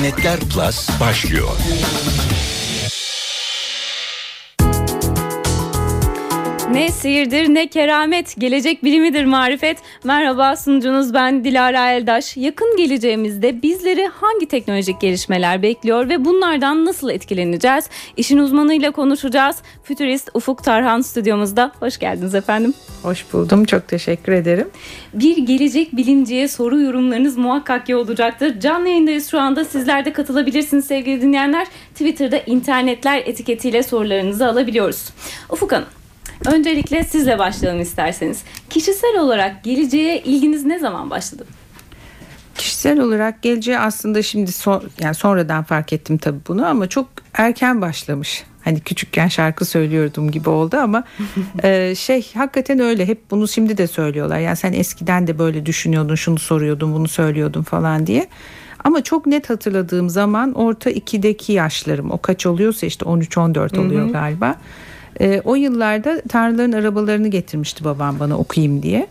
İnternetler Plus başlıyor. Ne sihirdir ne keramet, gelecek bilimidir marifet. Merhaba sunucunuz ben Dilara Eldaş. Yakın geleceğimizde bizleri hangi teknolojik gelişmeler bekliyor ve bunlardan nasıl etkileneceğiz? İşin uzmanıyla konuşacağız. Fütürist Ufuk Tarhan stüdyomuzda. Hoş geldiniz efendim. Hoş buldum. Çok teşekkür ederim. Bir gelecek bilimciye soru yorumlarınız muhakkak ki olacaktır. Canlı yayındayız şu anda. Sizler de katılabilirsiniz sevgili dinleyenler. Twitter'da internetler etiketiyle sorularınızı alabiliyoruz. Ufuk Hanım. Öncelikle sizle başlayalım isterseniz. Kişisel olarak geleceğe ilginiz ne zaman başladı? Kişisel olarak geleceğe aslında şimdi son, yani sonradan fark ettim tabii bunu ama çok erken başlamış. Hani küçükken şarkı söylüyordum gibi oldu ama e, şey hakikaten öyle hep bunu şimdi de söylüyorlar. Yani sen eskiden de böyle düşünüyordun, şunu soruyordun, bunu söylüyordun falan diye. Ama çok net hatırladığım zaman orta 2'deki yaşlarım o kaç oluyorsa işte 13-14 oluyor galiba. E, o yıllarda Tanrıların arabalarını getirmişti babam bana okuyayım diye.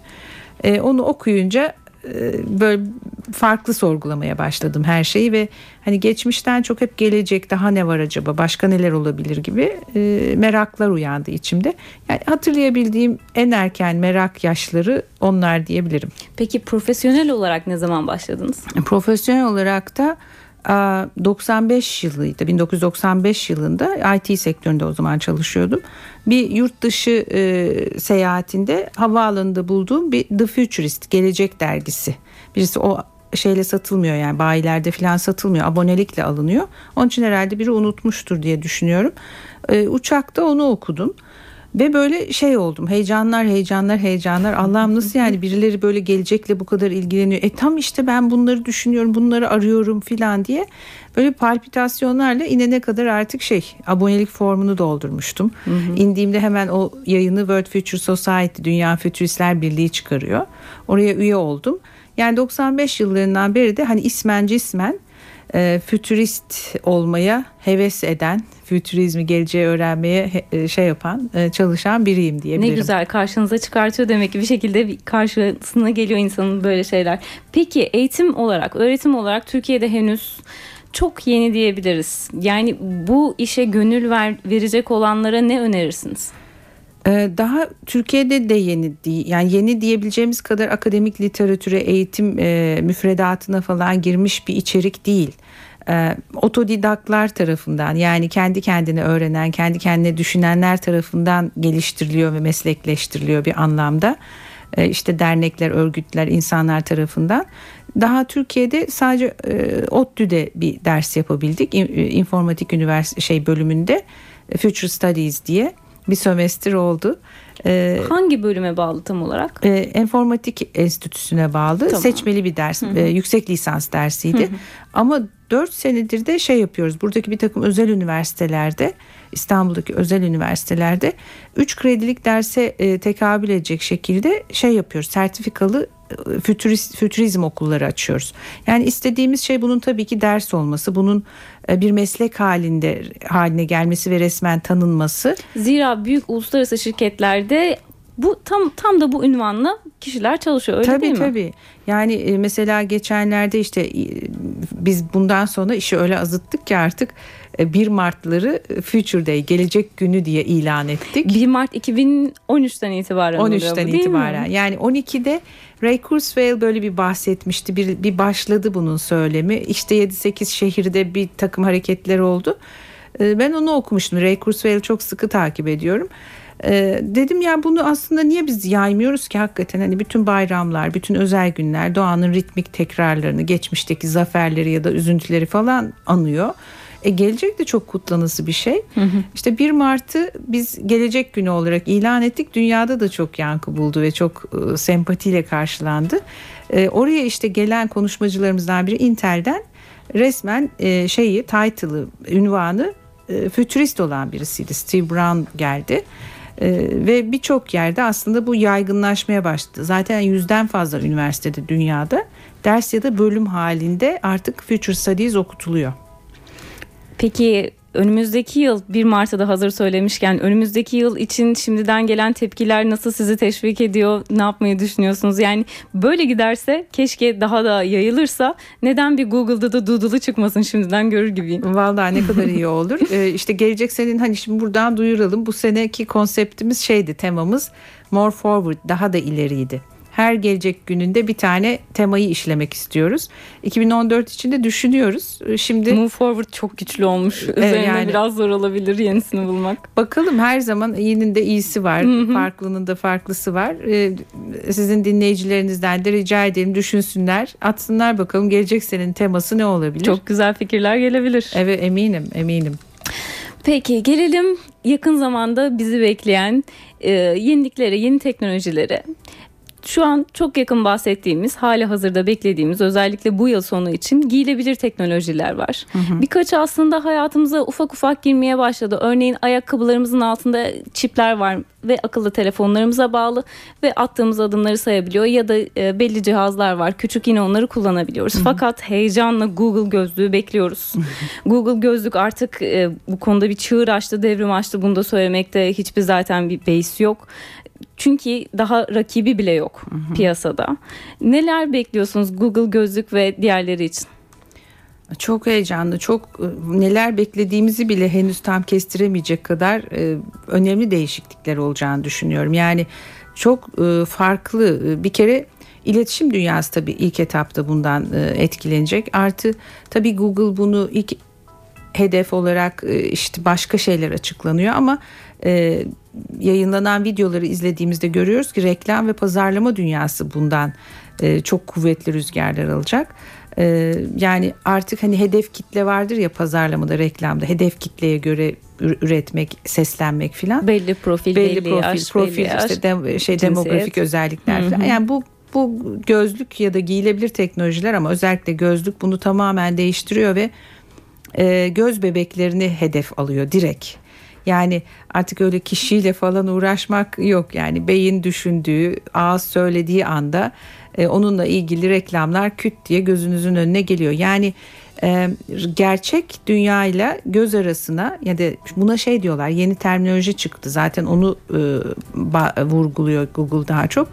E, onu okuyunca e, böyle farklı sorgulamaya başladım her şeyi ve hani geçmişten çok hep gelecek daha ne var acaba başka neler olabilir gibi e, meraklar uyandı içimde. Yani hatırlayabildiğim en erken merak yaşları onlar diyebilirim. Peki profesyonel olarak ne zaman başladınız? Profesyonel olarak da 95 yılıydı 1995 yılında IT sektöründe o zaman çalışıyordum. Bir yurt dışı e, seyahatinde havaalanında bulduğum bir The Futurist Gelecek dergisi. Birisi o şeyle satılmıyor yani bayilerde falan satılmıyor abonelikle alınıyor. Onun için herhalde biri unutmuştur diye düşünüyorum. E, uçakta onu okudum. Ve böyle şey oldum heyecanlar heyecanlar heyecanlar Allah'ım nasıl yani birileri böyle gelecekle bu kadar ilgileniyor. E tam işte ben bunları düşünüyorum bunları arıyorum filan diye böyle palpitasyonlarla inene kadar artık şey abonelik formunu doldurmuştum. Hı hı. İndiğimde hemen o yayını World Future Society Dünya Fütüristler Birliği çıkarıyor. Oraya üye oldum. Yani 95 yıllarından beri de hani ismen cismen e, fütürist olmaya heves eden, fütürizmi geleceği öğrenmeye e, şey yapan, e, çalışan biriyim diyebilirim. Ne güzel karşınıza çıkartıyor demek ki bir şekilde karşısına geliyor insanın böyle şeyler. Peki eğitim olarak, öğretim olarak Türkiye'de henüz çok yeni diyebiliriz. Yani bu işe gönül ver, verecek olanlara ne önerirsiniz? Ee, daha Türkiye'de de yeni yani yeni diyebileceğimiz kadar akademik literatüre eğitim e, müfredatına falan girmiş bir içerik değil. E, otodidaktlar tarafından yani kendi kendine öğrenen kendi kendine düşünenler tarafından geliştiriliyor ve meslekleştiriliyor bir anlamda. E, işte dernekler örgütler insanlar tarafından. Daha Türkiye'de sadece e, ODTÜ'de bir ders yapabildik. İnformatik üniversite şey bölümünde Future Studies diye bir sömestr oldu. Ee, Hangi bölüme bağlı tam olarak? E, Enformatik Enstitüsü'ne bağlı. Tamam. Seçmeli bir ders, E, yüksek lisans dersiydi. Hı hı. Ama 4 senedir de şey yapıyoruz. Buradaki bir takım özel üniversitelerde, İstanbul'daki özel üniversitelerde 3 kredilik derse e, tekabül edecek şekilde şey yapıyoruz. Sertifikalı fütürist, fütürizm okulları açıyoruz. Yani istediğimiz şey bunun tabii ki ders olması, bunun e, bir meslek halinde haline gelmesi ve resmen tanınması. Zira büyük uluslararası şirketlerde bu tam tam da bu ünvanla kişiler çalışıyor öyle tabii, değil mi? Tabii Yani e, mesela geçenlerde işte e, biz bundan sonra işi öyle azıttık ki artık 1 Mart'ları Future Day gelecek günü diye ilan ettik. 1 Mart 2013'ten itibaren 13'ten bu, itibaren. Mi? Yani 12'de Ray Kurzweil böyle bir bahsetmişti. Bir, bir başladı bunun söylemi. İşte 7-8 şehirde bir takım hareketler oldu. Ben onu okumuştum. Ray Kurzweil'i çok sıkı takip ediyorum. Ee, dedim ya bunu aslında niye biz yaymıyoruz ki hakikaten hani bütün bayramlar, bütün özel günler doğanın ritmik tekrarlarını, geçmişteki zaferleri ya da üzüntüleri falan anıyor. E, gelecek de çok kutlanısı bir şey. Hı hı. İşte 1 Mart'ı biz gelecek günü olarak ilan ettik. Dünyada da çok yankı buldu ve çok e, sempatiyle karşılandı. E, oraya işte gelen konuşmacılarımızdan biri Intel'den resmen e, şeyi, title'ı, ünvanı e, fütürist olan birisiydi. Steve Brown geldi. Ee, ve birçok yerde aslında bu yaygınlaşmaya başladı. Zaten yüzden fazla üniversitede dünyada ders ya da bölüm halinde artık Future Studies okutuluyor. Peki önümüzdeki yıl 1 Mart'ta da hazır söylemişken önümüzdeki yıl için şimdiden gelen tepkiler nasıl sizi teşvik ediyor? Ne yapmayı düşünüyorsunuz? Yani böyle giderse keşke daha da yayılırsa neden bir Google'da da Doodle'ı çıkmasın şimdiden görür gibiyim. Vallahi ne kadar iyi olur. ee, işte gelecek senin hani şimdi buradan duyuralım. Bu seneki konseptimiz şeydi temamız more forward daha da ileriydi her gelecek gününde bir tane temayı işlemek istiyoruz. 2014 için de düşünüyoruz. Şimdi Move Forward çok güçlü olmuş. Üzerinde yani, biraz zor olabilir yenisini bulmak. Bakalım her zaman iyinin de iyisi var. Hı-hı. Farklının da farklısı var. Ee, sizin dinleyicilerinizden de rica edelim düşünsünler. Atsınlar bakalım gelecek senin teması ne olabilir? Çok güzel fikirler gelebilir. Evet eminim eminim. Peki gelelim yakın zamanda bizi bekleyen e, yeniliklere, yeni teknolojilere şu an çok yakın bahsettiğimiz hali hazırda beklediğimiz özellikle bu yıl sonu için giyilebilir teknolojiler var. Hı hı. Birkaçı aslında hayatımıza ufak ufak girmeye başladı. Örneğin ayakkabılarımızın altında çipler var ve akıllı telefonlarımıza bağlı ve attığımız adımları sayabiliyor ya da e, belli cihazlar var. Küçük yine onları kullanabiliyoruz. Hı hı. Fakat heyecanla Google gözlüğü bekliyoruz. Hı hı. Google gözlük artık e, bu konuda bir çığır açtı, devrim açtı. Bunu da söylemekte hiçbir zaten bir beis yok. Çünkü daha rakibi bile yok hı hı. piyasada. Neler bekliyorsunuz Google gözlük ve diğerleri için? Çok heyecanlı, çok e, neler beklediğimizi bile henüz tam kestiremeyecek kadar e, önemli değişiklikler olacağını düşünüyorum. Yani çok e, farklı bir kere iletişim dünyası tabii ilk etapta bundan etkilenecek. Artı tabii Google bunu ilk hedef olarak işte başka şeyler açıklanıyor ama e, yayınlanan videoları izlediğimizde görüyoruz ki reklam ve pazarlama dünyası bundan e, çok kuvvetli rüzgarlar alacak. E, yani artık hani hedef kitle vardır ya pazarlamada reklamda hedef kitleye göre üretmek, seslenmek filan. Belli profil, belli, belli profil, yaş, profil belli yaş, işte de, şey demografik özellikler falan. Yani bu bu gözlük ya da giyilebilir teknolojiler ama özellikle gözlük bunu tamamen değiştiriyor ve e, göz bebeklerini hedef alıyor direkt. Yani artık öyle kişiyle falan uğraşmak yok. Yani beyin düşündüğü, ağız söylediği anda e, onunla ilgili reklamlar küt diye gözünüzün önüne geliyor. Yani e, gerçek dünyayla göz arasına ya da buna şey diyorlar yeni terminoloji çıktı. Zaten onu e, ba, vurguluyor Google daha çok.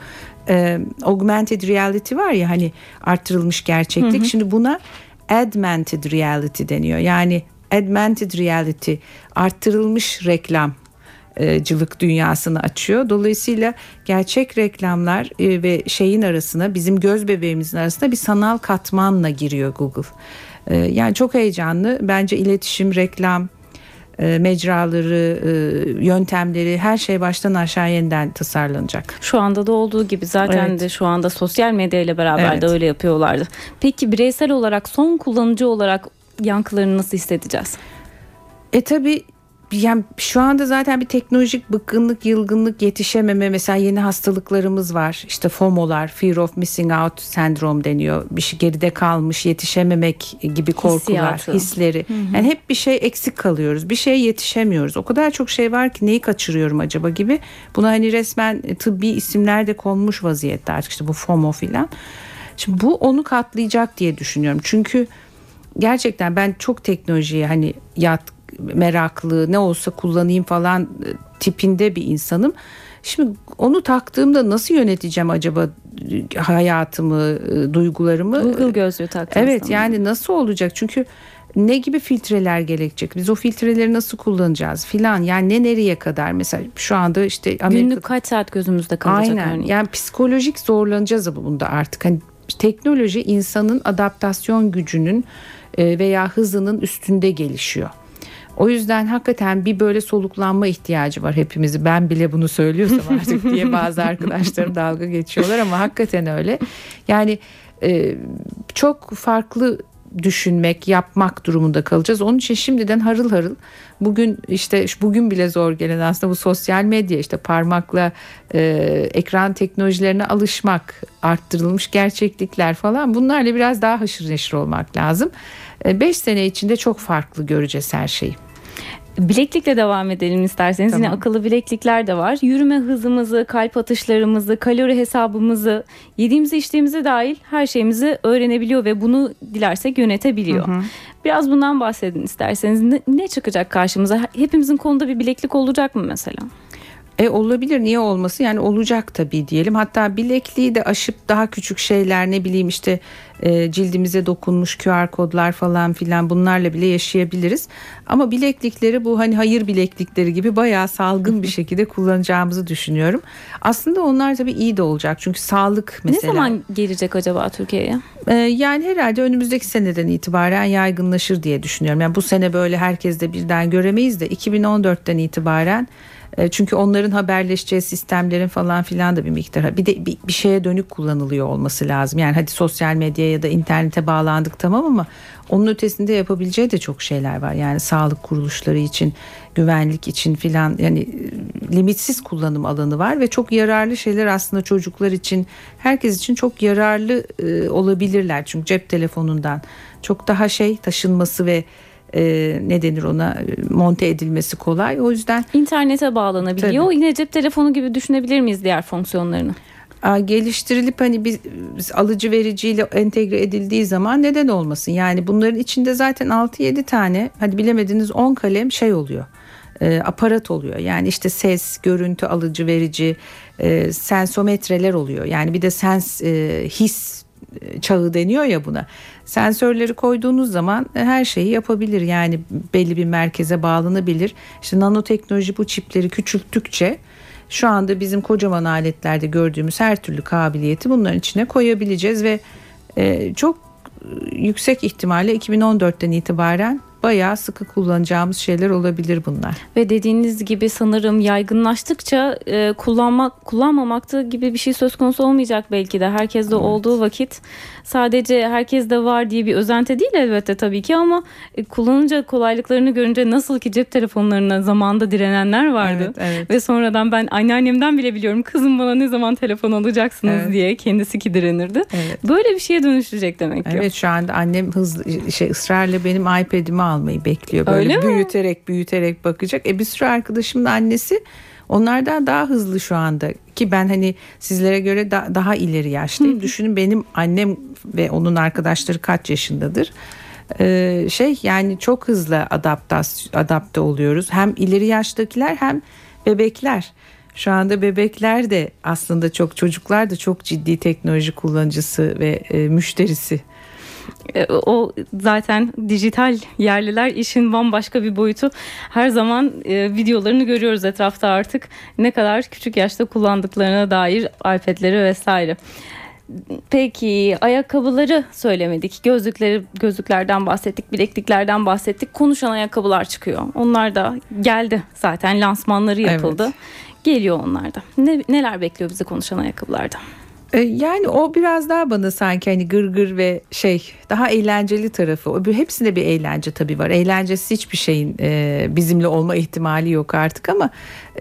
E, augmented reality var ya hani arttırılmış gerçeklik. Hı hı. Şimdi buna augmented reality deniyor. Yani augmented reality arttırılmış reklam e, cılık dünyasını açıyor. Dolayısıyla gerçek reklamlar e, ve şeyin arasına bizim göz bebeğimizin arasında bir sanal katmanla giriyor Google. E, yani çok heyecanlı. Bence iletişim, reklam, mecraları, yöntemleri her şey baştan aşağı yeniden tasarlanacak. Şu anda da olduğu gibi zaten evet. de şu anda sosyal medya ile beraber evet. de öyle yapıyorlardı. Peki bireysel olarak son kullanıcı olarak yankılarını nasıl hissedeceğiz? E tabi yani şu anda zaten bir teknolojik bıkkınlık, yılgınlık, yetişememe mesela yeni hastalıklarımız var. İşte FOMO'lar, Fear of Missing Out sendrom deniyor. Bir şey geride kalmış, yetişememek gibi korkular, Hissiyatı. hisleri. Hı hı. Yani hep bir şey eksik kalıyoruz. Bir şeye yetişemiyoruz. O kadar çok şey var ki neyi kaçırıyorum acaba gibi. Buna hani resmen tıbbi isimler de konmuş vaziyette artık işte bu FOMO filan. Şimdi bu onu katlayacak diye düşünüyorum. Çünkü gerçekten ben çok teknolojiye hani yat meraklı ne olsa kullanayım falan e, tipinde bir insanım. Şimdi onu taktığımda nasıl yöneteceğim acaba e, hayatımı, e, duygularımı? Google gözlüğü taktım. Evet yani nasıl olacak? Çünkü ne gibi filtreler gerekecek? Biz o filtreleri nasıl kullanacağız filan? Yani ne nereye kadar? Mesela şu anda işte Amerika... Günlük kaç saat gözümüzde kalacak Aynen. Örneğin? Yani psikolojik zorlanacağız bunda artık. Hani teknoloji insanın adaptasyon gücünün veya hızının üstünde gelişiyor. O yüzden hakikaten bir böyle soluklanma ihtiyacı var hepimizi. Ben bile bunu söylüyorsam artık diye bazı arkadaşlarım dalga geçiyorlar ama hakikaten öyle. Yani e, çok farklı düşünmek, yapmak durumunda kalacağız. Onun için şimdiden harıl harıl bugün işte bugün bile zor gelen aslında bu sosyal medya işte parmakla e, ekran teknolojilerine alışmak, arttırılmış gerçeklikler falan bunlarla biraz daha haşır neşir olmak lazım. 5 e, sene içinde çok farklı göreceğiz her şeyi. Bileklikle devam edelim isterseniz. Tamam. Yine akıllı bileklikler de var. Yürüme hızımızı, kalp atışlarımızı, kalori hesabımızı, yediğimizi içtiğimizi dahil her şeyimizi öğrenebiliyor ve bunu dilersek yönetebiliyor. Hı hı. Biraz bundan bahsedin isterseniz. Ne, ne çıkacak karşımıza? Hepimizin konuda bir bileklik olacak mı mesela? E olabilir niye olması yani olacak tabii diyelim hatta bilekliği de aşıp daha küçük şeyler ne bileyim işte e, cildimize dokunmuş QR kodlar falan filan bunlarla bile yaşayabiliriz. Ama bileklikleri bu hani hayır bileklikleri gibi bayağı salgın bir şekilde kullanacağımızı düşünüyorum. Aslında onlar tabii iyi de olacak çünkü sağlık mesela. Ne zaman gelecek acaba Türkiye'ye? E, yani herhalde önümüzdeki seneden itibaren yaygınlaşır diye düşünüyorum. Yani bu sene böyle herkes de birden göremeyiz de 2014'ten itibaren çünkü onların haberleşeceği sistemlerin falan filan da bir miktar bir de bir, bir şeye dönük kullanılıyor olması lazım. Yani hadi sosyal medya ya da internete bağlandık tamam ama onun ötesinde yapabileceği de çok şeyler var. Yani sağlık kuruluşları için, güvenlik için filan yani e, limitsiz kullanım alanı var ve çok yararlı şeyler aslında çocuklar için, herkes için çok yararlı e, olabilirler. Çünkü cep telefonundan çok daha şey taşınması ve e, ne denir ona monte edilmesi kolay. O yüzden internete bağlanabiliyor. Tabii. Yine cep telefonu gibi düşünebilir miyiz diğer fonksiyonlarını? geliştirilip hani biz, biz alıcı vericiyle entegre edildiği zaman neden olmasın? Yani bunların içinde zaten 6-7 tane hadi bilemediniz 10 kalem şey oluyor. E, aparat oluyor. Yani işte ses, görüntü alıcı verici, e, sensometreler oluyor. Yani bir de sens e, his çağı deniyor ya buna. Sensörleri koyduğunuz zaman her şeyi yapabilir. Yani belli bir merkeze bağlanabilir. İşte nanoteknoloji bu çipleri küçülttükçe şu anda bizim kocaman aletlerde gördüğümüz her türlü kabiliyeti bunların içine koyabileceğiz ve e, çok yüksek ihtimalle 2014'ten itibaren bayağı sıkı kullanacağımız şeyler olabilir bunlar. Ve dediğiniz gibi sanırım yaygınlaştıkça e, kullanmak kullanmamakta gibi bir şey söz konusu olmayacak belki de. Herkeste evet. olduğu vakit sadece herkeste var diye bir özenti değil elbette tabii ki ama e, kullanınca kolaylıklarını görünce nasıl ki cep telefonlarına zamanda direnenler vardı. Evet, evet. Ve sonradan ben anneannemden bile biliyorum kızım bana ne zaman telefon alacaksınız evet. diye kendisi ki direnirdi. Evet. Böyle bir şeye dönüşecek demek ki. Evet şu anda annem hızlı şey ısrarla benim iPad'imi almayı bekliyor. Böyle Öyle büyüterek mi? büyüterek bakacak. E bir sürü arkadaşımın annesi onlardan daha hızlı şu anda ki ben hani sizlere göre da, daha ileri yaştayım. Düşünün benim annem ve onun arkadaşları kaç yaşındadır. Ee, şey yani çok hızlı adapte oluyoruz. Hem ileri yaştakiler hem bebekler. Şu anda bebekler de aslında çok çocuklar da çok ciddi teknoloji kullanıcısı ve e, müşterisi. E, o zaten dijital yerliler işin bambaşka bir boyutu. Her zaman e, videolarını görüyoruz etrafta artık ne kadar küçük yaşta kullandıklarına dair iPad'leri vesaire. Peki ayakkabıları söylemedik. Gözlükleri gözlüklerden bahsettik, bilekliklerden bahsettik. Konuşan ayakkabılar çıkıyor. Onlar da geldi zaten lansmanları yapıldı. Evet. Geliyor onlar da. Ne, neler bekliyor bizi konuşan ayakkabılarda? E, yani o biraz daha bana sanki hani gırgır ve şey daha eğlenceli tarafı. O hepsinde bir eğlence tabii var. Eğlencesi hiçbir şeyin e, bizimle olma ihtimali yok artık ama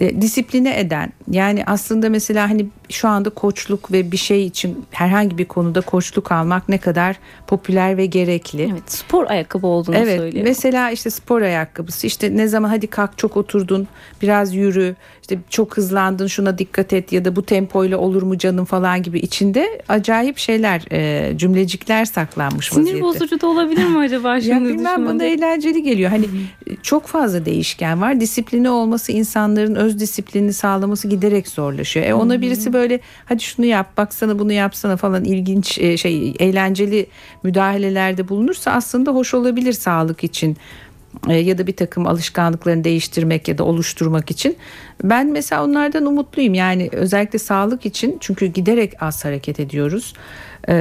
e, disipline eden yani aslında mesela hani şu anda koçluk ve bir şey için herhangi bir konuda koçluk almak ne kadar popüler ve gerekli. Evet spor ayakkabı olduğunu evet, söylüyor. Mesela işte spor ayakkabısı işte ne zaman hadi kalk çok oturdun biraz yürü işte çok hızlandın şuna dikkat et ya da bu tempoyla olur mu canım falan gibi içinde acayip şeyler e, cümlecikler saklanmış Sinir vaziyette. Sinir bozucu da olabilir mi acaba şimdi ya bilmem bana eğlenceli geliyor. Hani çok fazla değişken var. Disiplini olması insanların öz disiplini sağlaması giderek zorlaşıyor. E ona birisi böyle hadi şunu yap baksana bunu yapsana falan ilginç e, şey eğlenceli müdahalelerde bulunursa aslında hoş olabilir sağlık için e, ya da bir takım alışkanlıklarını değiştirmek ya da oluşturmak için. Ben mesela onlardan umutluyum. Yani özellikle sağlık için çünkü giderek az hareket ediyoruz. E,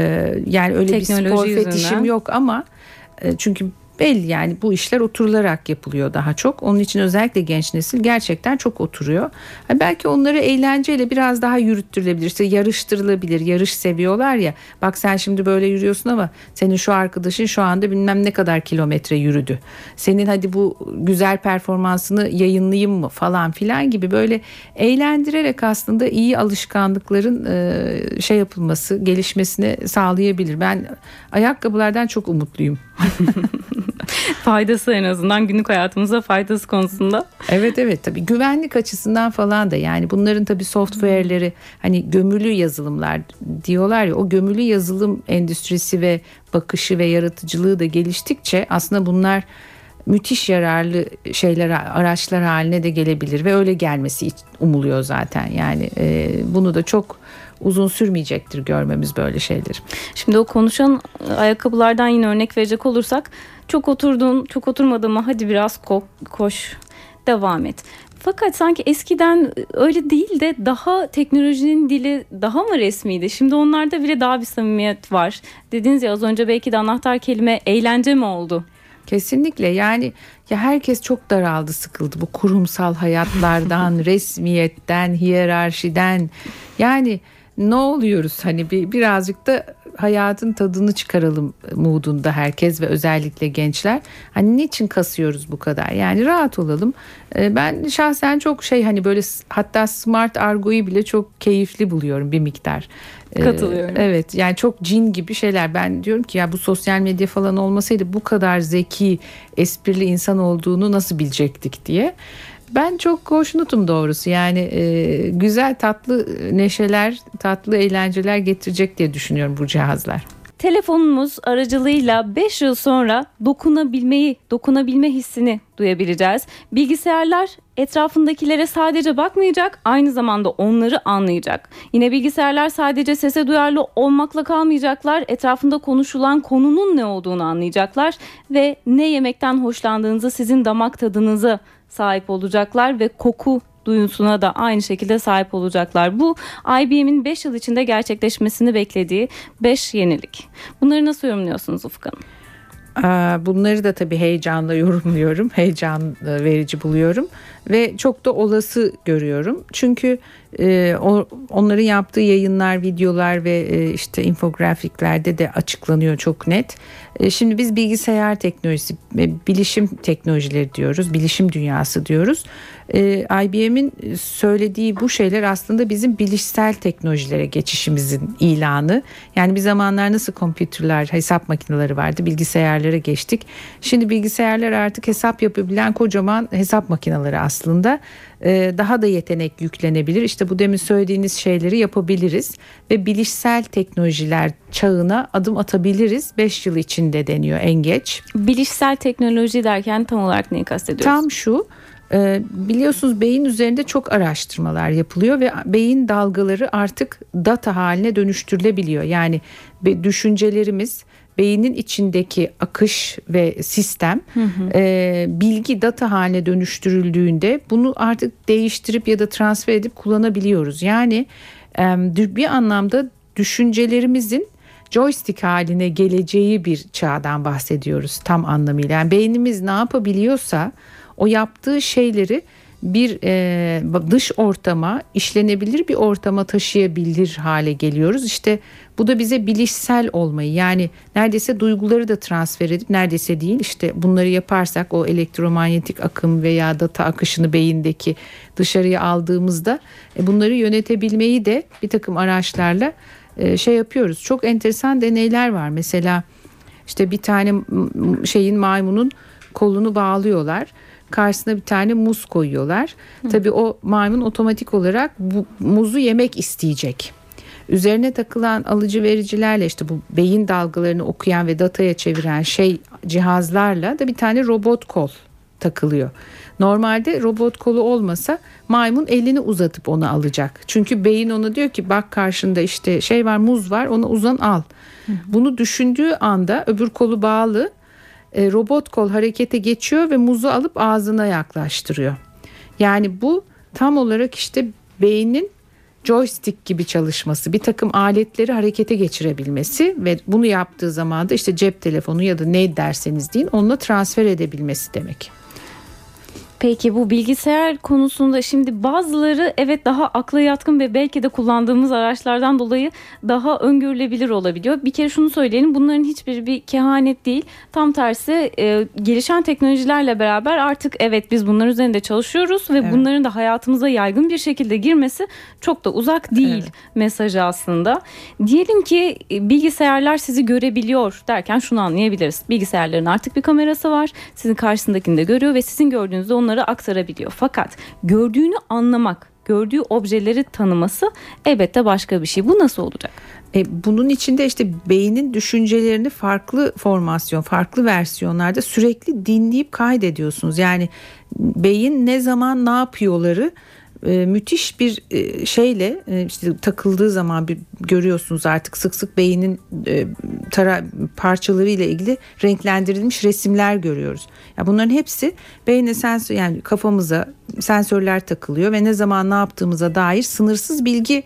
yani öyle Teknoloji bir spor yüzünden. fetişim yok ama çünkü belli yani bu işler oturularak yapılıyor daha çok. Onun için özellikle genç nesil gerçekten çok oturuyor. belki onları eğlenceyle biraz daha yürüttürülebilir. İşte yarıştırılabilir. Yarış seviyorlar ya. Bak sen şimdi böyle yürüyorsun ama senin şu arkadaşın şu anda bilmem ne kadar kilometre yürüdü. Senin hadi bu güzel performansını yayınlayayım mı falan filan gibi böyle eğlendirerek aslında iyi alışkanlıkların şey yapılması, gelişmesini sağlayabilir. Ben ayakkabılardan çok umutluyum. faydası en azından günlük hayatımıza faydası konusunda. Evet evet tabii güvenlik açısından falan da yani bunların tabii software'leri hani gömülü yazılımlar diyorlar ya o gömülü yazılım endüstrisi ve bakışı ve yaratıcılığı da geliştikçe aslında bunlar müthiş yararlı şeyler araçlar haline de gelebilir ve öyle gelmesi umuluyor zaten yani e, bunu da çok uzun sürmeyecektir görmemiz böyle şeyleri. Şimdi o konuşan ayakkabılardan yine örnek verecek olursak çok oturdun çok oturmadın mı hadi biraz ko- koş devam et. Fakat sanki eskiden öyle değil de daha teknolojinin dili daha mı resmiydi? Şimdi onlarda bile daha bir samimiyet var. Dediniz ya az önce belki de anahtar kelime eğlence mi oldu? Kesinlikle yani ya herkes çok daraldı sıkıldı bu kurumsal hayatlardan resmiyetten hiyerarşiden yani ne oluyoruz hani bir birazcık da hayatın tadını çıkaralım moodunda herkes ve özellikle gençler. Hani niçin kasıyoruz bu kadar? Yani rahat olalım. Ee, ben şahsen çok şey hani böyle hatta smart argoyu bile çok keyifli buluyorum bir miktar. Ee, Katılıyorum. Evet yani çok cin gibi şeyler. Ben diyorum ki ya bu sosyal medya falan olmasaydı bu kadar zeki, esprili insan olduğunu nasıl bilecektik diye. Ben çok hoşnutum doğrusu yani e, güzel tatlı neşeler tatlı eğlenceler getirecek diye düşünüyorum bu cihazlar. Telefonumuz aracılığıyla 5 yıl sonra dokunabilmeyi, dokunabilme hissini duyabileceğiz. Bilgisayarlar etrafındakilere sadece bakmayacak, aynı zamanda onları anlayacak. Yine bilgisayarlar sadece sese duyarlı olmakla kalmayacaklar, etrafında konuşulan konunun ne olduğunu anlayacaklar ve ne yemekten hoşlandığınızı, sizin damak tadınızı sahip olacaklar ve koku duyusuna da aynı şekilde sahip olacaklar. Bu IBM'in 5 yıl içinde gerçekleşmesini beklediği 5 yenilik. Bunları nasıl yorumluyorsunuz Ufuk Hanım? Bunları da tabii heyecanla yorumluyorum. Heyecan verici buluyorum ve çok da olası görüyorum. Çünkü e, onların yaptığı yayınlar, videolar ve e, işte infografiklerde de açıklanıyor çok net. E, şimdi biz bilgisayar teknolojisi, bilişim teknolojileri diyoruz, bilişim dünyası diyoruz. IBM'in söylediği bu şeyler aslında bizim bilişsel teknolojilere geçişimizin ilanı. Yani bir zamanlar nasıl kompütürler, hesap makineleri vardı, bilgisayarlara geçtik. Şimdi bilgisayarlar artık hesap yapabilen kocaman hesap makineleri aslında. Daha da yetenek yüklenebilir. İşte bu demin söylediğiniz şeyleri yapabiliriz ve bilişsel teknolojiler çağına adım atabiliriz. 5 yıl içinde deniyor en geç. Bilişsel teknoloji derken tam olarak neyi kastediyoruz? Tam şu ee, biliyorsunuz beyin üzerinde çok araştırmalar yapılıyor ve beyin dalgaları artık data haline dönüştürülebiliyor. Yani düşüncelerimiz beynin içindeki akış ve sistem hı hı. E, bilgi data haline dönüştürüldüğünde bunu artık değiştirip ya da transfer edip kullanabiliyoruz. Yani e, bir anlamda düşüncelerimizin joystick haline geleceği bir çağdan bahsediyoruz tam anlamıyla. Yani beynimiz ne yapabiliyorsa o yaptığı şeyleri bir e, dış ortama işlenebilir bir ortama taşıyabilir hale geliyoruz. İşte bu da bize bilişsel olmayı yani neredeyse duyguları da transfer edip neredeyse değil işte bunları yaparsak o elektromanyetik akım veya data akışını beyindeki dışarıya aldığımızda e, bunları yönetebilmeyi de bir takım araçlarla e, şey yapıyoruz. Çok enteresan deneyler var mesela işte bir tane şeyin maymunun kolunu bağlıyorlar karşısına bir tane muz koyuyorlar. Hı. Tabii o maymun otomatik olarak bu muzu yemek isteyecek. Üzerine takılan alıcı vericilerle işte bu beyin dalgalarını okuyan ve dataya çeviren şey cihazlarla da bir tane robot kol takılıyor. Normalde robot kolu olmasa maymun elini uzatıp onu alacak. Çünkü beyin ona diyor ki bak karşında işte şey var muz var onu uzan al. Bunu düşündüğü anda öbür kolu bağlı robot kol harekete geçiyor ve muzu alıp ağzına yaklaştırıyor. Yani bu tam olarak işte beynin joystick gibi çalışması, bir takım aletleri harekete geçirebilmesi ve bunu yaptığı zaman da işte cep telefonu ya da ne derseniz deyin onunla transfer edebilmesi demek. Peki bu bilgisayar konusunda şimdi bazıları evet daha akla yatkın ve belki de kullandığımız araçlardan dolayı daha öngörülebilir olabiliyor. Bir kere şunu söyleyelim bunların hiçbiri bir kehanet değil. Tam tersi e, gelişen teknolojilerle beraber artık evet biz bunların üzerinde çalışıyoruz ve Evet. bunların da hayatımıza yaygın bir şekilde girmesi çok da uzak değil Evet. mesajı aslında. Diyelim ki e, bilgisayarlar sizi görebiliyor derken şunu anlayabiliriz. Bilgisayarların artık bir kamerası var. Sizin karşısındakini de görüyor ve sizin gördüğünüzde onları aktarabiliyor. Fakat gördüğünü anlamak, gördüğü objeleri tanıması elbette başka bir şey. Bu nasıl olacak? E, bunun içinde işte beynin düşüncelerini farklı formasyon, farklı versiyonlarda sürekli dinleyip kaydediyorsunuz. Yani beyin ne zaman ne yapıyorları e, müthiş bir e, şeyle e, işte takıldığı zaman bir görüyorsunuz artık sık sık beynin e, tara parçaları ile ilgili renklendirilmiş resimler görüyoruz. Ya bunların hepsi beyne sensör yani kafamıza sensörler takılıyor ve ne zaman ne yaptığımıza dair sınırsız bilgi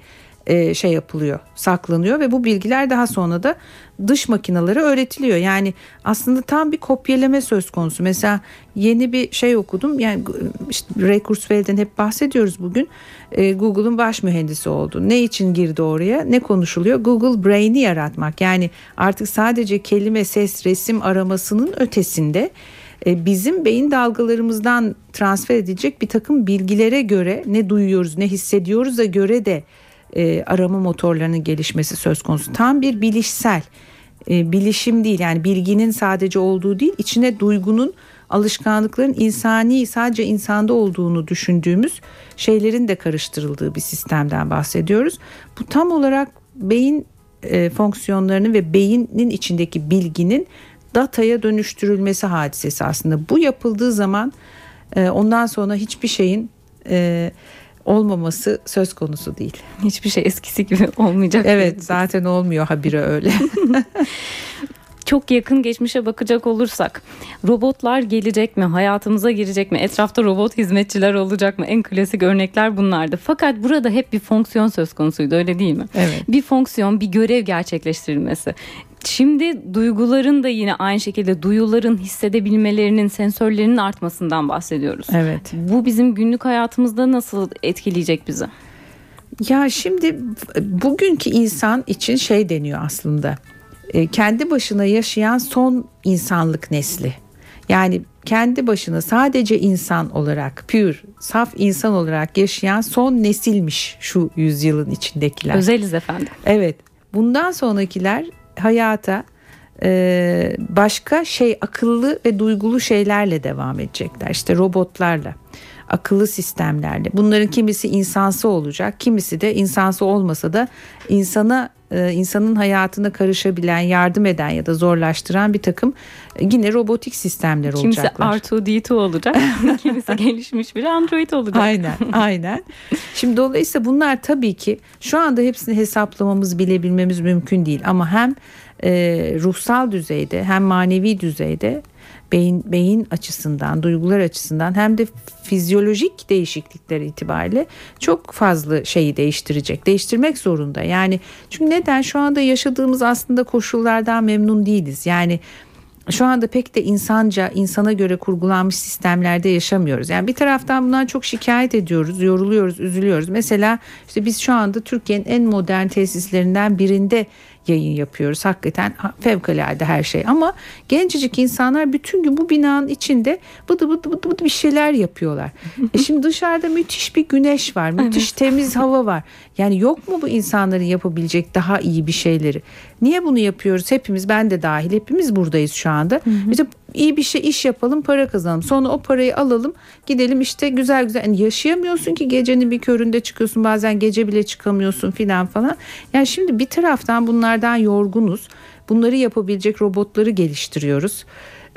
e, şey yapılıyor, saklanıyor ve bu bilgiler daha sonra da dış makinalara öğretiliyor. Yani aslında tam bir kopyalama söz konusu. Mesela yeni bir şey okudum. Yani işte Ray Kurzweil'den hep bahsediyoruz bugün. E, Google'un baş mühendisi oldu. Ne için girdi oraya? Ne konuşuluyor? Google Brain'i yaratmak. Yani artık sadece kelime, ses, resim aramasının ötesinde e, bizim beyin dalgalarımızdan transfer edilecek bir takım bilgilere göre ne duyuyoruz, ne hissediyoruz'a göre de e, arama motorlarının gelişmesi söz konusu. Tam bir bilişsel, e, bilişim değil yani bilginin sadece olduğu değil, içine duygunun, alışkanlıkların insani sadece insanda olduğunu düşündüğümüz şeylerin de karıştırıldığı bir sistemden bahsediyoruz. Bu tam olarak beyin e, fonksiyonlarının ve beynin içindeki bilginin dataya dönüştürülmesi hadisesi aslında. Bu yapıldığı zaman e, ondan sonra hiçbir şeyin e, olmaması söz konusu değil. Hiçbir şey eskisi gibi olmayacak. Evet zaten olmuyor habire öyle. Çok yakın geçmişe bakacak olursak robotlar gelecek mi? Hayatımıza girecek mi? Etrafta robot hizmetçiler olacak mı? En klasik örnekler bunlardı. Fakat burada hep bir fonksiyon söz konusuydu öyle değil mi? Evet. Bir fonksiyon, bir görev gerçekleştirilmesi. Şimdi duyguların da yine aynı şekilde duyuların hissedebilmelerinin, sensörlerinin artmasından bahsediyoruz. Evet. Bu bizim günlük hayatımızda nasıl etkileyecek bizi? Ya şimdi bugünkü insan için şey deniyor aslında. E, kendi başına yaşayan son insanlık nesli. Yani kendi başına sadece insan olarak, pür, saf insan olarak yaşayan son nesilmiş şu yüzyılın içindekiler. Özeliz efendim. Evet. Bundan sonrakiler hayata e, başka şey akıllı ve duygulu şeylerle devam edecekler. İşte robotlarla, akıllı sistemlerle. Bunların kimisi insansı olacak, kimisi de insansı olmasa da insana e, insanın hayatına karışabilen, yardım eden ya da zorlaştıran bir takım e, yine robotik sistemler Kimisi olacaklar. R2D2 olacak. Kimisi gelişmiş bir Android olacak. Aynen, aynen. Şimdi dolayısıyla bunlar tabii ki şu anda hepsini hesaplamamız, bilebilmemiz mümkün değil. Ama hem e, ruhsal düzeyde hem manevi düzeyde beyin beyin açısından, duygular açısından hem de fizyolojik değişiklikler itibariyle çok fazla şeyi değiştirecek. Değiştirmek zorunda. Yani çünkü neden şu anda yaşadığımız aslında koşullardan memnun değiliz. Yani şu anda pek de insanca, insana göre kurgulanmış sistemlerde yaşamıyoruz. Yani bir taraftan bundan çok şikayet ediyoruz, yoruluyoruz, üzülüyoruz. Mesela işte biz şu anda Türkiye'nin en modern tesislerinden birinde yayın yapıyoruz. Hakikaten fevkalade her şey ama gencecik insanlar bütün gün bu binanın içinde bıdı bıdı bıdı bıdı bir şeyler yapıyorlar. e şimdi dışarıda müthiş bir güneş var, müthiş temiz hava var. Yani yok mu bu insanların yapabilecek daha iyi bir şeyleri? Niye bunu yapıyoruz? Hepimiz ben de dahil hepimiz buradayız şu anda. İşte iyi bir şey iş yapalım para kazanalım. Sonra o parayı alalım gidelim işte güzel güzel. Yani yaşayamıyorsun ki gecenin bir köründe çıkıyorsun bazen gece bile çıkamıyorsun filan falan. Yani şimdi bir taraftan bunlardan yorgunuz. Bunları yapabilecek robotları geliştiriyoruz.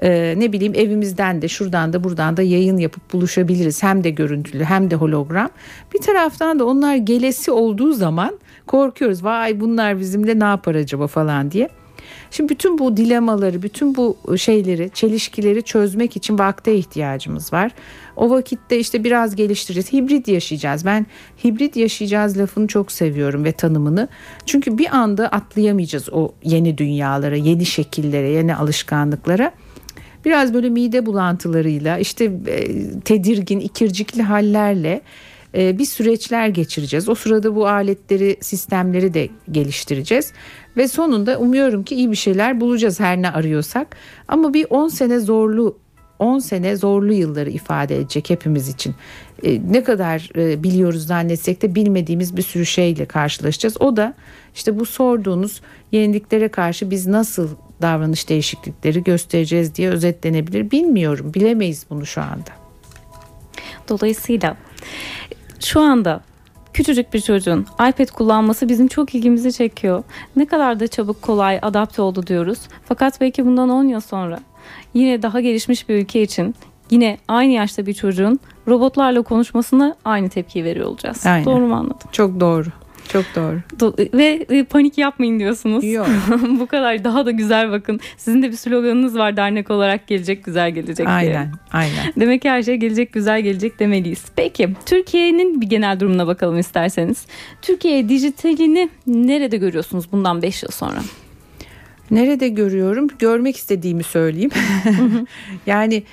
Ee, ne bileyim evimizden de şuradan da buradan da yayın yapıp buluşabiliriz. Hem de görüntülü hem de hologram. Bir taraftan da onlar gelesi olduğu zaman korkuyoruz. Vay bunlar bizimle ne yapar acaba falan diye. Şimdi bütün bu dilemaları, bütün bu şeyleri, çelişkileri çözmek için vakte ihtiyacımız var. O vakitte işte biraz geliştireceğiz. Hibrit yaşayacağız. Ben hibrit yaşayacağız lafını çok seviyorum ve tanımını. Çünkü bir anda atlayamayacağız o yeni dünyalara, yeni şekillere, yeni alışkanlıklara. biraz böyle mide bulantılarıyla işte tedirgin ikircikli hallerle e, bir süreçler geçireceğiz. O sırada bu aletleri, sistemleri de geliştireceğiz. Ve sonunda umuyorum ki iyi bir şeyler bulacağız her ne arıyorsak. Ama bir 10 sene zorlu 10 sene zorlu yılları ifade edecek hepimiz için. E, ne kadar e, biliyoruz zannetsek de bilmediğimiz bir sürü şeyle karşılaşacağız. O da işte bu sorduğunuz yeniliklere karşı biz nasıl davranış değişiklikleri göstereceğiz diye özetlenebilir. Bilmiyorum, bilemeyiz bunu şu anda. Dolayısıyla şu anda küçücük bir çocuğun iPad kullanması bizim çok ilgimizi çekiyor. Ne kadar da çabuk kolay adapte oldu diyoruz. Fakat belki bundan 10 yıl sonra yine daha gelişmiş bir ülke için yine aynı yaşta bir çocuğun robotlarla konuşmasına aynı tepki veriyor olacağız. Aynen. Doğru mu anladım? Çok doğru. Çok doğru. Do- ve e, panik yapmayın diyorsunuz. Yok. Bu kadar daha da güzel bakın. Sizin de bir sloganınız var dernek olarak gelecek güzel gelecek diye. Aynen, aynen. Demek ki her şey gelecek güzel gelecek demeliyiz. Peki Türkiye'nin bir genel durumuna bakalım isterseniz. Türkiye dijitalini nerede görüyorsunuz bundan 5 yıl sonra? Nerede görüyorum? Görmek istediğimi söyleyeyim. yani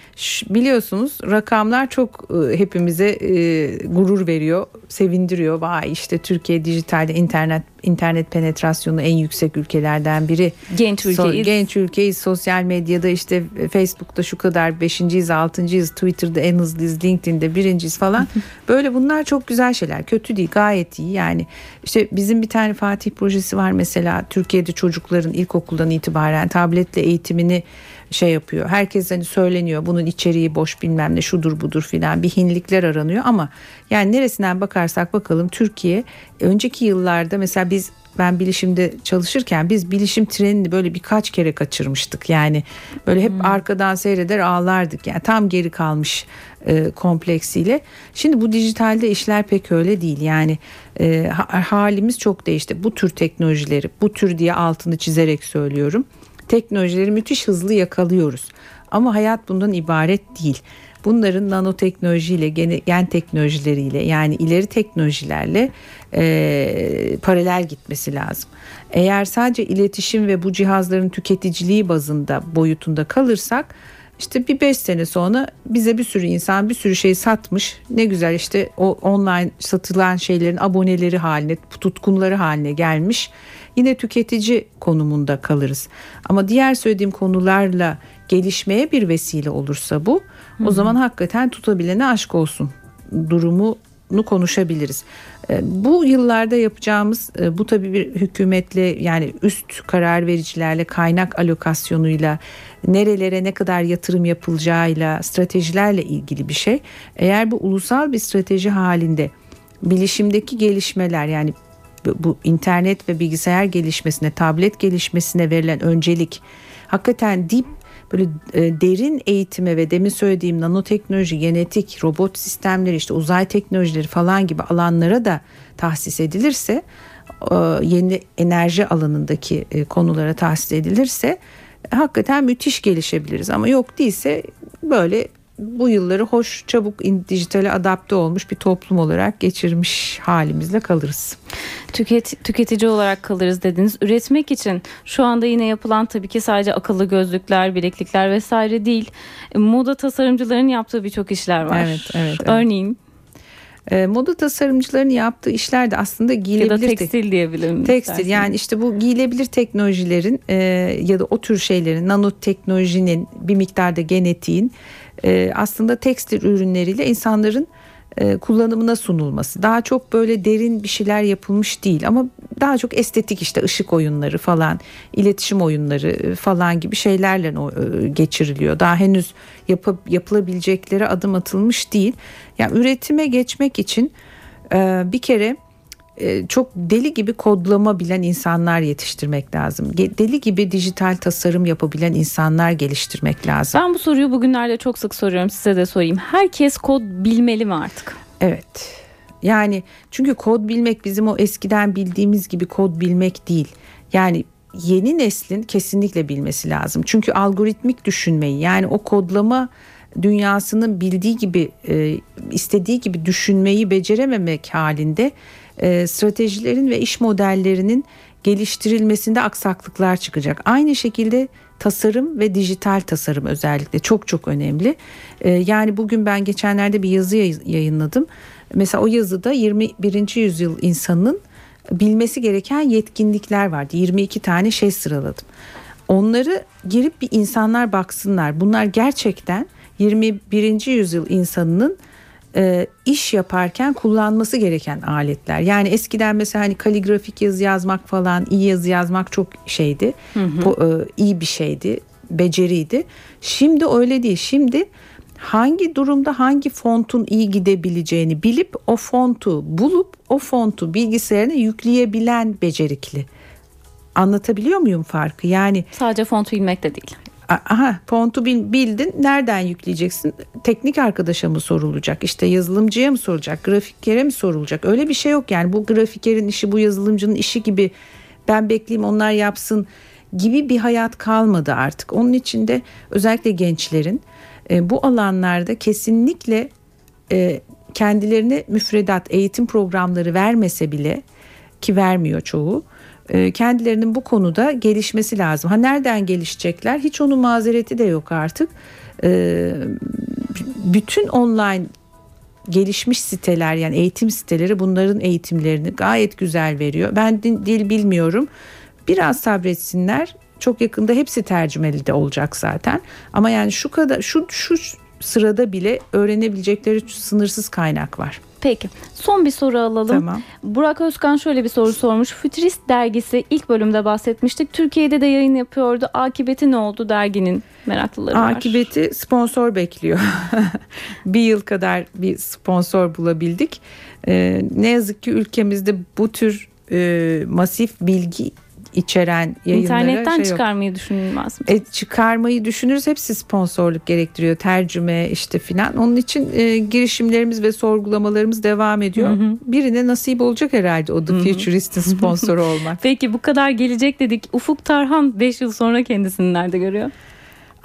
biliyorsunuz rakamlar çok e, hepimize e, gurur veriyor, sevindiriyor. Vay işte Türkiye dijitalde internet internet penetrasyonu en yüksek ülkelerden biri. Genç So- ülkeyiz. genç ülkeyiz. Sosyal medyada işte Facebook'ta şu kadar beşinciyiz, altıncıyız. Twitter'da en hızlıyız, LinkedIn'de birinciyiz falan. Böyle bunlar çok güzel şeyler. Kötü değil, gayet iyi. Yani işte bizim bir tane Fatih projesi var mesela. Türkiye'de çocukların ilkokuldan itibaren tabletle eğitimini şey yapıyor. Herkes hani söyleniyor bunun içeriği boş bilmem ne şudur budur filan bir hinlikler aranıyor ama yani neresinden bakarsak bakalım Türkiye önceki yıllarda mesela biz ben bilişimde çalışırken biz bilişim trenini böyle birkaç kere kaçırmıştık. Yani böyle hep arkadan seyreder ağlardık. Yani tam geri kalmış e, kompleksiyle. Şimdi bu dijitalde işler pek öyle değil. Yani e, ha- halimiz çok değişti. Bu tür teknolojileri, bu tür diye altını çizerek söylüyorum. Teknolojileri müthiş hızlı yakalıyoruz. Ama hayat bundan ibaret değil. Bunların nanoteknolojiyle, gene- gen teknolojileriyle yani ileri teknolojilerle e, paralel gitmesi lazım. Eğer sadece iletişim ve bu cihazların tüketiciliği bazında boyutunda kalırsak işte bir beş sene sonra bize bir sürü insan bir sürü şey satmış. Ne güzel işte o online satılan şeylerin aboneleri haline, tutkunları haline gelmiş. Yine tüketici konumunda kalırız. Ama diğer söylediğim konularla gelişmeye bir vesile olursa bu o zaman hakikaten tutabilene aşk olsun durumunu konuşabiliriz. E, Bu yıllarda yapacağımız e, bu tabii bir hükümetle yani üst karar vericilerle kaynak alokasyonuyla nerelere ne kadar yatırım yapılacağıyla stratejilerle ilgili bir şey. Eğer bu ulusal bir strateji halinde bilişimdeki gelişmeler yani bu- internet ve bilgisayar gelişmesine, tablet gelişmesine verilen öncelik hakikaten dip böyle e, derin eğitime ve demin söylediğim nanoteknoloji, genetik, robot sistemleri, işte uzay teknolojileri falan gibi alanlara da tahsis edilirse, e, yeni enerji alanındaki e, konulara tahsis edilirse hakikaten müthiş gelişebiliriz. Ama yok değilse böyle bu yılları hoş çabuk dijitale adapte olmuş bir toplum olarak geçirmiş halimizle kalırız. Tüket, tüketici olarak kalırız dediniz. Üretmek için şu anda yine yapılan tabii ki sadece akıllı gözlükler, bileklikler vesaire değil. E, Moda tasarımcıların yaptığı birçok işler var. Evet, evet, evet. Örneğin E, moda tasarımcıların yaptığı işler de aslında ya da giyilebilir tek- tekstil diyebilirim. Tekstil isterseniz. yani işte bu giyilebilir teknolojilerin e, ya da o tür şeylerin nanoteknolojinin bir miktarda genetiğin e, aslında tekstil ürünleriyle insanların e, kullanımına sunulması. Daha çok böyle derin bir şeyler yapılmış değil ama daha çok estetik işte ışık oyunları falan, iletişim oyunları e, falan gibi şeylerle e, geçiriliyor. Daha henüz yapıp yapılabileceklere adım atılmış değil. Yani üretime geçmek için e, bir kere çok deli gibi kodlama bilen insanlar yetiştirmek lazım. Deli gibi dijital tasarım yapabilen insanlar geliştirmek lazım. Ben bu soruyu bugünlerde çok sık soruyorum size de sorayım. Herkes kod bilmeli mi artık? Evet. Yani çünkü kod bilmek bizim o eskiden bildiğimiz gibi kod bilmek değil. Yani yeni neslin kesinlikle bilmesi lazım. Çünkü algoritmik düşünmeyi yani o kodlama dünyasının bildiği gibi e, istediği gibi düşünmeyi becerememek halinde e, stratejilerin ve iş modellerinin geliştirilmesinde aksaklıklar çıkacak. Aynı şekilde tasarım ve dijital tasarım özellikle çok çok önemli. E, yani bugün ben geçenlerde bir yazı yayınladım. Mesela o yazıda 21. yüzyıl insanının bilmesi gereken yetkinlikler vardı. 22 tane şey sıraladım. Onları girip bir insanlar baksınlar. Bunlar gerçekten 21. yüzyıl insanının e, iş yaparken kullanması gereken aletler. Yani eskiden mesela hani kaligrafik yazı yazmak falan, iyi yazı yazmak çok şeydi. Hı hı. Bu, e, iyi bir şeydi, beceriydi. Şimdi öyle değil. Şimdi hangi durumda hangi fontun iyi gidebileceğini bilip o fontu bulup o fontu bilgisayarına yükleyebilen becerikli. Anlatabiliyor muyum farkı? Yani sadece fontu bilmek de değil. Aha fontu bildin nereden yükleyeceksin? Teknik arkadaşa mı sorulacak? İşte yazılımcıya mı sorulacak? Grafikere mi sorulacak? Öyle bir şey yok yani bu grafikerin işi bu yazılımcının işi gibi ben bekleyeyim onlar yapsın gibi bir hayat kalmadı artık. Onun için de özellikle gençlerin e, bu alanlarda kesinlikle e, kendilerine müfredat eğitim programları vermese bile ki vermiyor çoğu kendilerinin bu konuda gelişmesi lazım. Ha nereden gelişecekler? Hiç onun mazereti de yok artık. E, bütün online gelişmiş siteler yani eğitim siteleri bunların eğitimlerini gayet güzel veriyor. Ben dil bilmiyorum. Biraz sabretsinler. Çok yakında hepsi tercümeli de olacak zaten. Ama yani şu kadar şu şu sırada bile öğrenebilecekleri sınırsız kaynak var. Peki son bir soru alalım. Tamam. Burak Özkan şöyle bir soru sormuş. Futurist dergisi ilk bölümde bahsetmiştik. Türkiye'de de yayın yapıyordu. Akıbeti ne oldu derginin meraklıları var. Akıbeti sponsor bekliyor. bir yıl kadar bir sponsor bulabildik. Ee, ne yazık ki ülkemizde bu tür e, masif bilgi içeren yayınlara İnternetten şey çıkarmayı düşünülmez mi? E, çıkarmayı düşünürüz. Hepsi sponsorluk gerektiriyor. Tercüme işte filan. Onun için e, girişimlerimiz ve sorgulamalarımız devam ediyor. Hı hı. Birine nasip olacak herhalde o The Futurist'in sponsoru olmak. Peki bu kadar gelecek dedik. Ufuk Tarhan 5 yıl sonra kendisini nerede görüyor?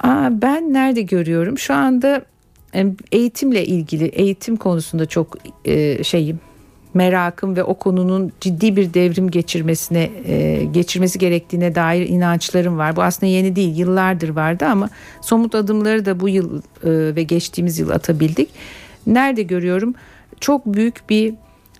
Aa, ben nerede görüyorum? Şu anda eğitimle ilgili eğitim konusunda çok e, şeyim merakım ve o konunun ciddi bir devrim geçirmesine e, geçirmesi gerektiğine dair inançlarım var. Bu aslında yeni değil yıllardır vardı ama somut adımları da bu yıl e, ve geçtiğimiz yıl atabildik. Nerede görüyorum? Çok büyük bir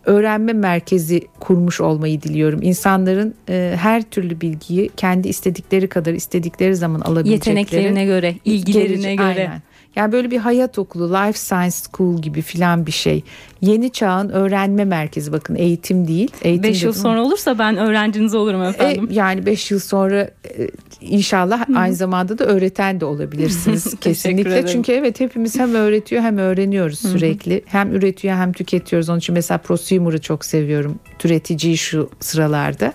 öğrenme merkezi kurmuş olmayı diliyorum. İnsanların e, her türlü bilgiyi kendi istedikleri kadar istedikleri zaman alabilecekleri. Yeteneklerine göre, ilgilerine gelecek, göre. Aynen. Yani böyle bir hayat okulu, life science school gibi filan bir şey. Yeni çağın öğrenme merkezi bakın eğitim değil. Eğitim 5 yıl sonra olursa ben öğrenciniz olurum e, efendim. E, yani 5 yıl sonra e, inşallah Hı. aynı zamanda da öğreten de olabilirsiniz kesinlikle. Çünkü evet hepimiz hem öğretiyor hem öğreniyoruz sürekli. Hı. Hem üretiyor hem tüketiyoruz. Onun için mesela prosumer'ı çok seviyorum. Türeticiyi şu sıralarda.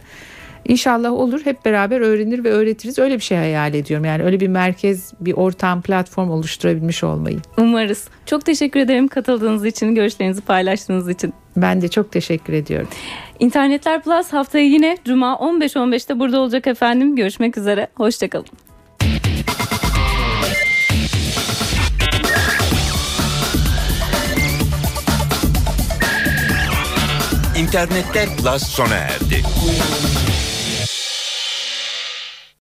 İnşallah olur hep beraber öğrenir ve öğretiriz. Öyle bir şey hayal ediyorum. Yani öyle bir merkez, bir ortam, platform oluşturabilmiş olmayı. Umarız. Çok teşekkür ederim katıldığınız için, görüşlerinizi paylaştığınız için. Ben de çok teşekkür ediyorum. İnternetler Plus haftaya yine Cuma 15-15'te burada olacak efendim. Görüşmek üzere. Hoşçakalın. İnternetler Plus sona erdi.